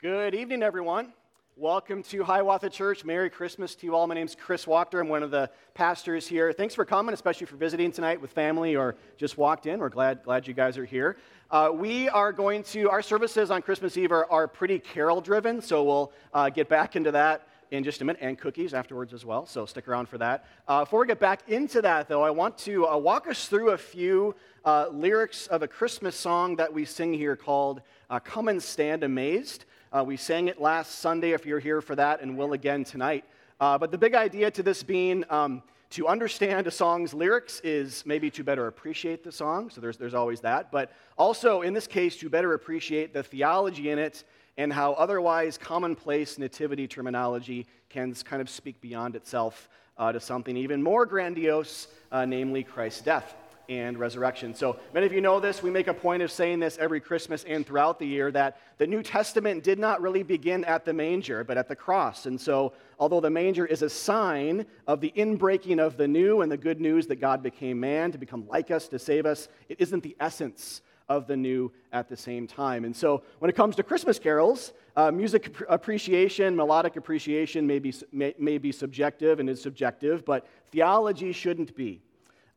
Good evening, everyone. Welcome to Hiawatha Church. Merry Christmas to you all. My name's Chris Wachter. I'm one of the pastors here. Thanks for coming, especially for visiting tonight with family or just walked in. We're glad, glad you guys are here. Uh, we are going to, our services on Christmas Eve are, are pretty carol driven, so we'll uh, get back into that in just a minute, and cookies afterwards as well, so stick around for that. Uh, before we get back into that, though, I want to uh, walk us through a few uh, lyrics of a Christmas song that we sing here called uh, Come and Stand Amazed. Uh, we sang it last Sunday if you're here for that, and will again tonight. Uh, but the big idea to this being um, to understand a song's lyrics is maybe to better appreciate the song, so there's, there's always that. But also, in this case, to better appreciate the theology in it and how otherwise commonplace nativity terminology can kind of speak beyond itself uh, to something even more grandiose, uh, namely Christ's death and resurrection. So many of you know this. We make a point of saying this every Christmas and throughout the year that the New Testament did not really begin at the manger, but at the cross. And so, although the manger is a sign of the inbreaking of the new and the good news that God became man to become like us, to save us, it isn't the essence of the new at the same time. And so, when it comes to Christmas carols, uh, music appreciation, melodic appreciation may be, may, may be subjective and is subjective, but theology shouldn't be.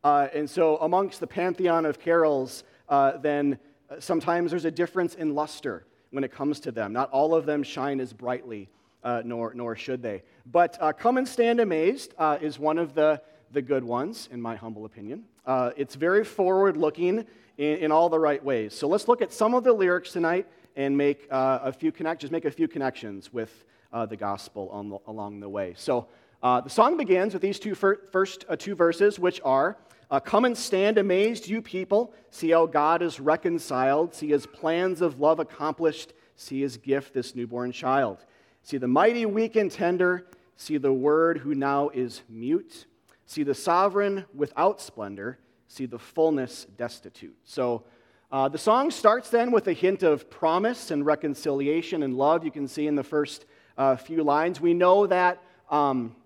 Uh, and so, amongst the pantheon of carols, uh, then uh, sometimes there's a difference in luster when it comes to them. Not all of them shine as brightly, uh, nor, nor should they. But uh, Come and Stand Amazed uh, is one of the, the good ones, in my humble opinion. it's very forward looking in, in, all the right ways. So, let's look at some of the lyrics tonight and make a few connections, make a few connections with the gospel on, along the way. So, the song begins with these two fir- first two verses, which are uh, Come and stand amazed, you people. See how God is reconciled. See his plans of love accomplished. See his gift, this newborn child. See the mighty, weak, and tender. See the word who now is mute. See the sovereign without splendor. See the fullness destitute. So uh, the song starts then with a hint of promise and reconciliation and love. You can see in the first uh, few lines. We know that. Um,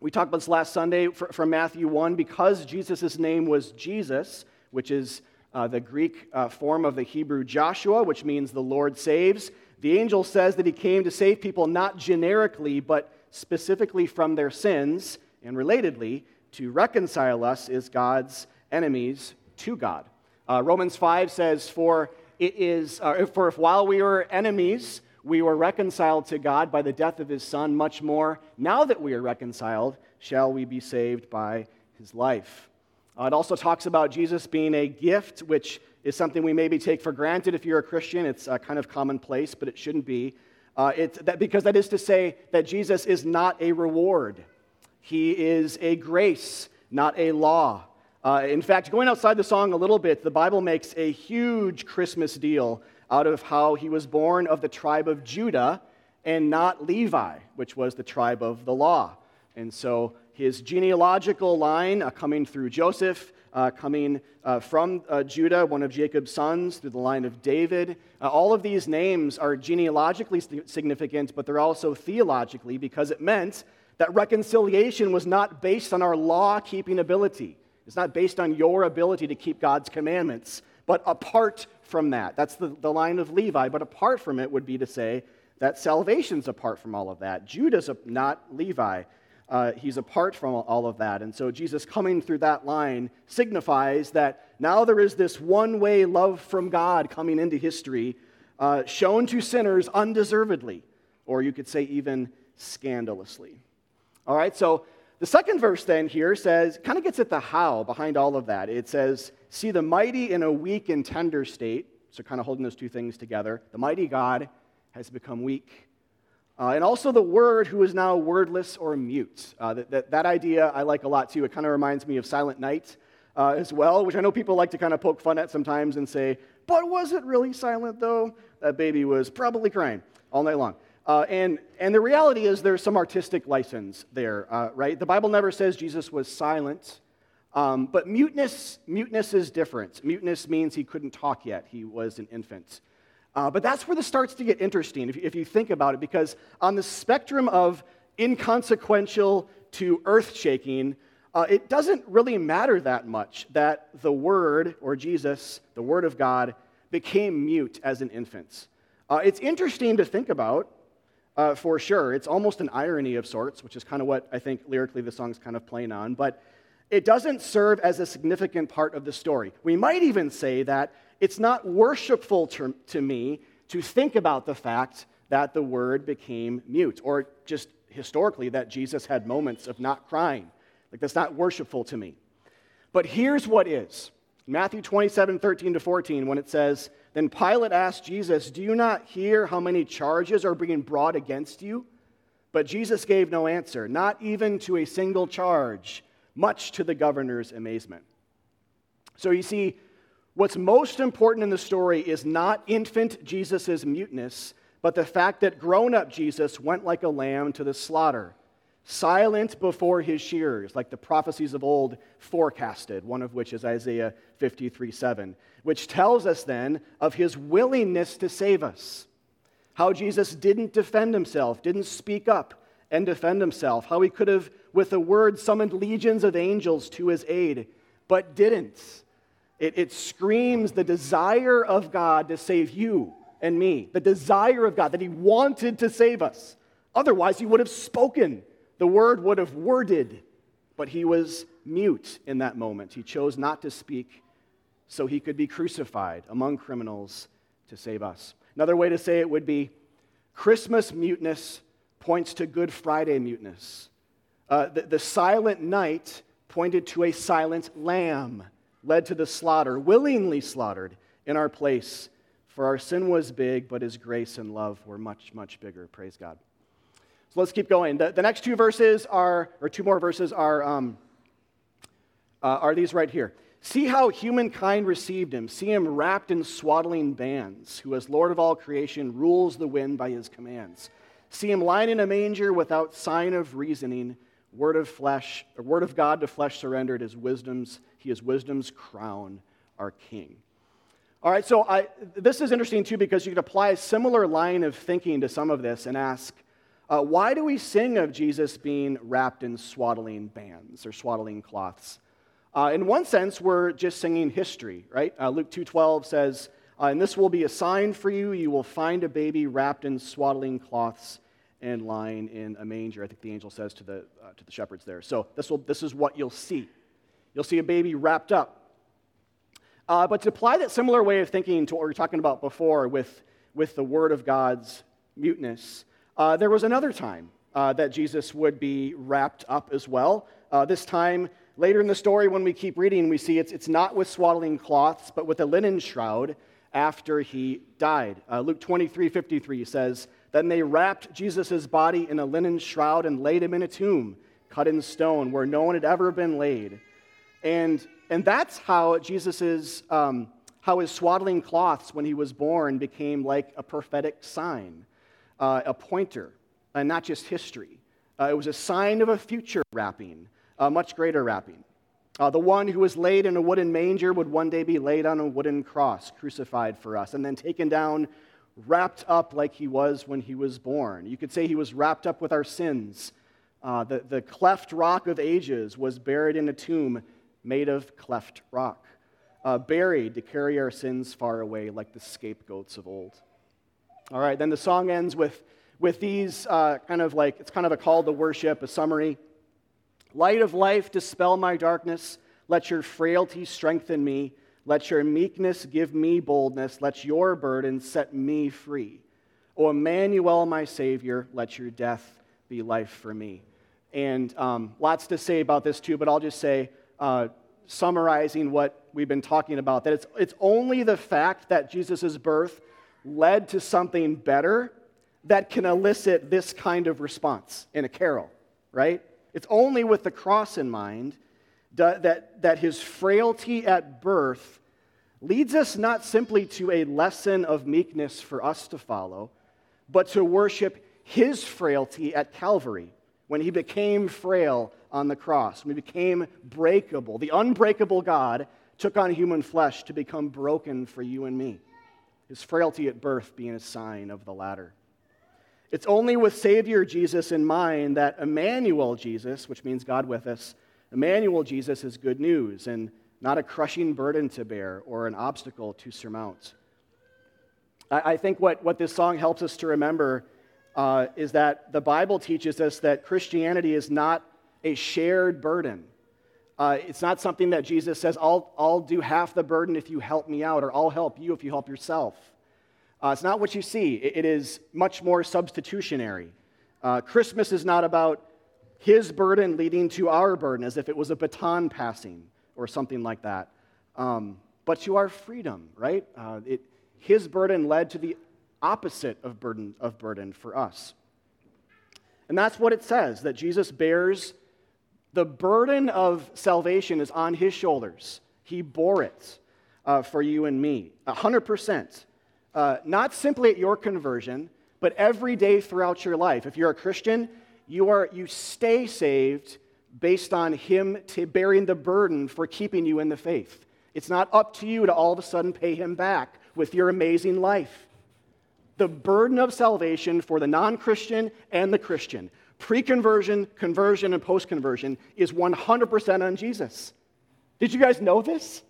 we talked about this last Sunday from Matthew 1 because Jesus' name was Jesus, which is uh, the Greek uh, form of the Hebrew Joshua, which means the Lord saves. The angel says that he came to save people not generically, but specifically from their sins, and relatedly, to reconcile us as God's enemies to God. Uh, Romans 5 says, For it is, uh, for if while we were enemies, we were reconciled to God by the death of his Son, much more, now that we are reconciled, shall we be saved by his life. Uh, it also talks about Jesus being a gift, which is something we maybe take for granted if you're a Christian. It's uh, kind of commonplace, but it shouldn't be. Uh, that, because that is to say that Jesus is not a reward, he is a grace, not a law. Uh, in fact, going outside the song a little bit, the Bible makes a huge Christmas deal out of how he was born of the tribe of Judah and not Levi, which was the tribe of the law. And so his genealogical line uh, coming through Joseph, uh, coming uh, from uh, Judah, one of Jacob's sons, through the line of David. Uh, all of these names are genealogically significant, but they're also theologically because it meant that reconciliation was not based on our law keeping ability. It's not based on your ability to keep God's commandments, but apart from that. That's the, the line of Levi, but apart from it would be to say that salvation's apart from all of that. Judah's not Levi. Uh, he's apart from all of that. And so Jesus coming through that line signifies that now there is this one way love from God coming into history, uh, shown to sinners undeservedly, or you could say even scandalously. All right, so the second verse then here says, kind of gets at the how behind all of that. It says, See the mighty in a weak and tender state. So, kind of holding those two things together. The mighty God has become weak. Uh, and also the word who is now wordless or mute. Uh, that, that, that, idea I like a lot too. It kind of reminds me of Silent Night uh, as well, which I know people like to kind of poke fun at sometimes and say, but was it really silent though? That baby was probably crying all night long. Uh, and, and the reality is there's some artistic license there, uh, right? The Bible never says Jesus was silent. Um, but muteness, muteness is different. Muteness means he couldn't talk yet, he was an infant. Uh, but that's where this starts to get interesting if you, if you think about it, because on the spectrum of inconsequential to earth shaking, uh, it doesn't really matter that much that the Word, or Jesus, the Word of God, became mute as an infant. Uh, it's interesting to think about, uh, for sure. It's almost an irony of sorts, which is kind of what I think lyrically the song's kind of playing on, but it doesn't serve as a significant part of the story. We might even say that it's not worshipful to, to me to think about the fact that the word became mute, or just historically that Jesus had moments of not crying. Like, that's not worshipful to me. But here's what is Matthew 27 13 to 14, when it says, Then Pilate asked Jesus, Do you not hear how many charges are being brought against you? But Jesus gave no answer, not even to a single charge, much to the governor's amazement. So you see, what's most important in the story is not infant Jesus' muteness, but the fact that grown up Jesus went like a lamb to the slaughter silent before his shearers, like the prophecies of old forecasted, one of which is Isaiah 53 7, which tells us then of his willingness to save us. How Jesus didn't defend himself, didn't speak up and defend himself, how he could have, with a word, summoned legions of angels to his aid, but didn't. It, it screams the desire of God to save you and me, the desire of God that he wanted to save us. Otherwise, he would have spoken the word would have worded, but he was mute in that moment. He chose not to speak so he could be crucified among criminals to save us. Another way to say it would be Christmas muteness points to Good Friday muteness. Uh, the, the silent night pointed to a silent lamb led to the slaughter, willingly slaughtered in our place. For our sin was big, but his grace and love were much, much bigger. Praise God. So let's keep going. The, the next two verses are, or two more verses are, um, uh, are these right here. See how humankind received him. See him wrapped in swaddling bands, who, as Lord of all creation, rules the wind by his commands. See him lying in a manger without sign of reasoning, word of flesh, or word of God to flesh surrendered. His wisdom's, he is wisdom's crown, our King. All right, so I, this is interesting too because you could apply a similar line of thinking to some of this and ask, uh, why do we sing of Jesus being wrapped in swaddling bands or swaddling cloths? Uh, in one sense, we're just singing history, right? Uh, Luke 2.12 says, uh, and this will be a sign for you. You will find a baby wrapped in swaddling cloths and lying in a manger. I think the angel says to the, uh, to the shepherds there. So this, will, this is what you'll see. You'll see a baby wrapped up. Uh, but to apply that similar way of thinking to what we were talking about before with, with the Word of God's muteness, uh, there was another time uh, that Jesus would be wrapped up as well. Uh, this time, later in the story, when we keep reading, we see it's, it's not with swaddling cloths, but with a linen shroud after he died. Uh, Luke 23 53 says, Then they wrapped Jesus' body in a linen shroud and laid him in a tomb cut in stone where no one had ever been laid. And, and that's how Jesus's, um, how his swaddling cloths when he was born became like a prophetic sign uh, a pointer, and not just history. Uh, it was a sign of a future wrapping, a much greater wrapping. Uh, the one who was laid in a wooden manger would one day be laid on a wooden cross, crucified for us, and then taken down, wrapped up like he was when he was born. You could say he was wrapped up with our sins. Uh, the, the cleft rock of ages was buried in a tomb made of cleft rock, uh, buried to carry our sins far away like the scapegoats of old. All right, then the song ends with, with these uh, kind of like, it's kind of a call to worship, a summary. Light of life, dispel my darkness. Let your frailty strengthen me. Let your meekness give me boldness. Let your burden set me free. O Emmanuel, my Savior, let your death be life for me. And um, lots to say about this too, but I'll just say, uh, summarizing what we've been talking about, that it's, it's only the fact that Jesus' birth led to something better that can elicit this kind of response in a carol, right? It's only with the cross in mind that, that his frailty at birth leads us not simply to a lesson of meekness for us to follow, but to worship his frailty at Calvary when he became frail on the cross, when he became breakable. The unbreakable God took on human flesh to become broken for you and me his frailty at birth being a sign of the latter. It's only with Savior Jesus in mind that Emmanuel Jesus, which means God with us, Emmanuel Jesus is good news and not a crushing burden to bear or an obstacle to surmount. I, I think what, what this song helps us to remember uh, is that the Bible teaches us that Christianity is not a shared burden. Uh, it's not something that Jesus says, I'll, I'll do half the burden if you help me out, or I'll help you if you help yourself. Uh, it's not what you see, it, it is much more substitutionary. Uh, Christmas is not about his burden leading to our burden as if it was a baton passing or something like that, um, but to our freedom, right? Uh, it, his burden led to the opposite of burden, of burden for us. And that's what it says that Jesus bears the burden of salvation is on his shoulders. He bore it uh, for you and me, 100%. Uh, not simply at your conversion, but every day throughout your life. If you're a Christian, you, are, you stay saved based on him bearing the burden for keeping you in the faith. It's not up to you to all of a sudden pay him back with your amazing life. The burden of salvation for the non Christian and the Christian, pre conversion, conversion, and post conversion, is 100% on Jesus. Did you guys know this?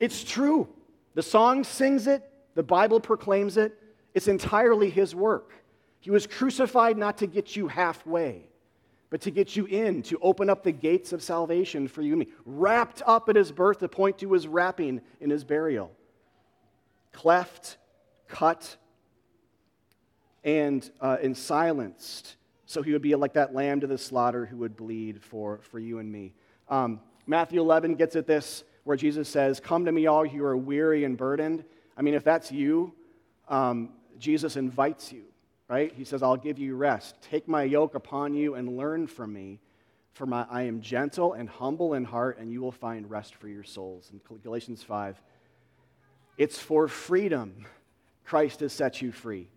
It's true. The song sings it, the Bible proclaims it. It's entirely his work. He was crucified not to get you halfway, but to get you in, to open up the gates of salvation for you and me. Wrapped up at his birth to point to his wrapping in his burial cleft, cut, and, uh, and silenced. So he would be like that lamb to the slaughter who would bleed for, for you and me. Um, Matthew 11 gets at this where Jesus says, Come to me, all you who are weary and burdened. I mean, if that's you, um, Jesus invites you, right? He says, I'll give you rest. Take my yoke upon you and learn from me. For my, I am gentle and humble in heart, and you will find rest for your souls. In Galatians 5, it's for freedom Christ has set you free.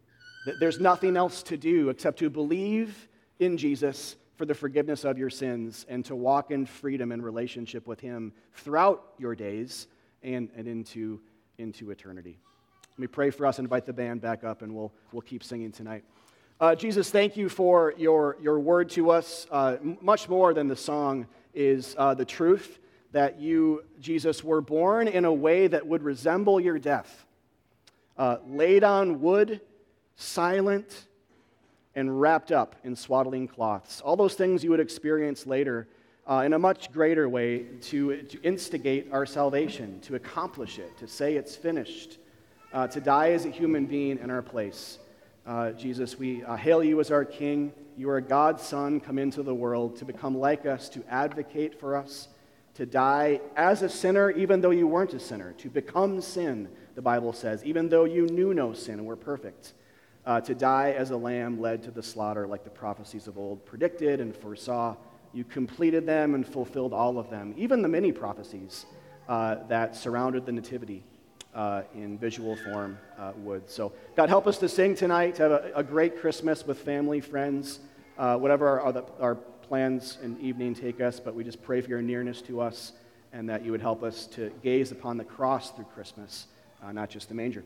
There's nothing else to do except to believe in Jesus for the forgiveness of your sins and to walk in freedom and relationship with Him throughout your days and, and into, into eternity. Let me pray for us invite the band back up, and we'll, we'll keep singing tonight. Uh, Jesus, thank you for your, your word to us. Uh, much more than the song is uh, the truth that you, Jesus, were born in a way that would resemble your death. Uh, laid on wood, silent, and wrapped up in swaddling cloths. All those things you would experience later uh, in a much greater way to, to instigate our salvation, to accomplish it, to say it's finished, uh, to die as a human being in our place. Uh, Jesus, we uh, hail you as our King. You are God's Son come into the world to become like us, to advocate for us to die as a sinner, even though you weren't a sinner, to become sin, the Bible says, even though you knew no sin and were perfect, uh, to die as a lamb led to the slaughter, like the prophecies of old predicted and foresaw. You completed them and fulfilled all of them, even the many prophecies uh, that surrounded the Nativity. Uh, in visual form uh, would. So, God, help us to sing tonight, to have a, a great Christmas with family, friends, uh, whatever our, our plans and evening take us, but we just pray for your nearness to us and that you would help us to gaze upon the cross through Christmas, uh, not just the manger.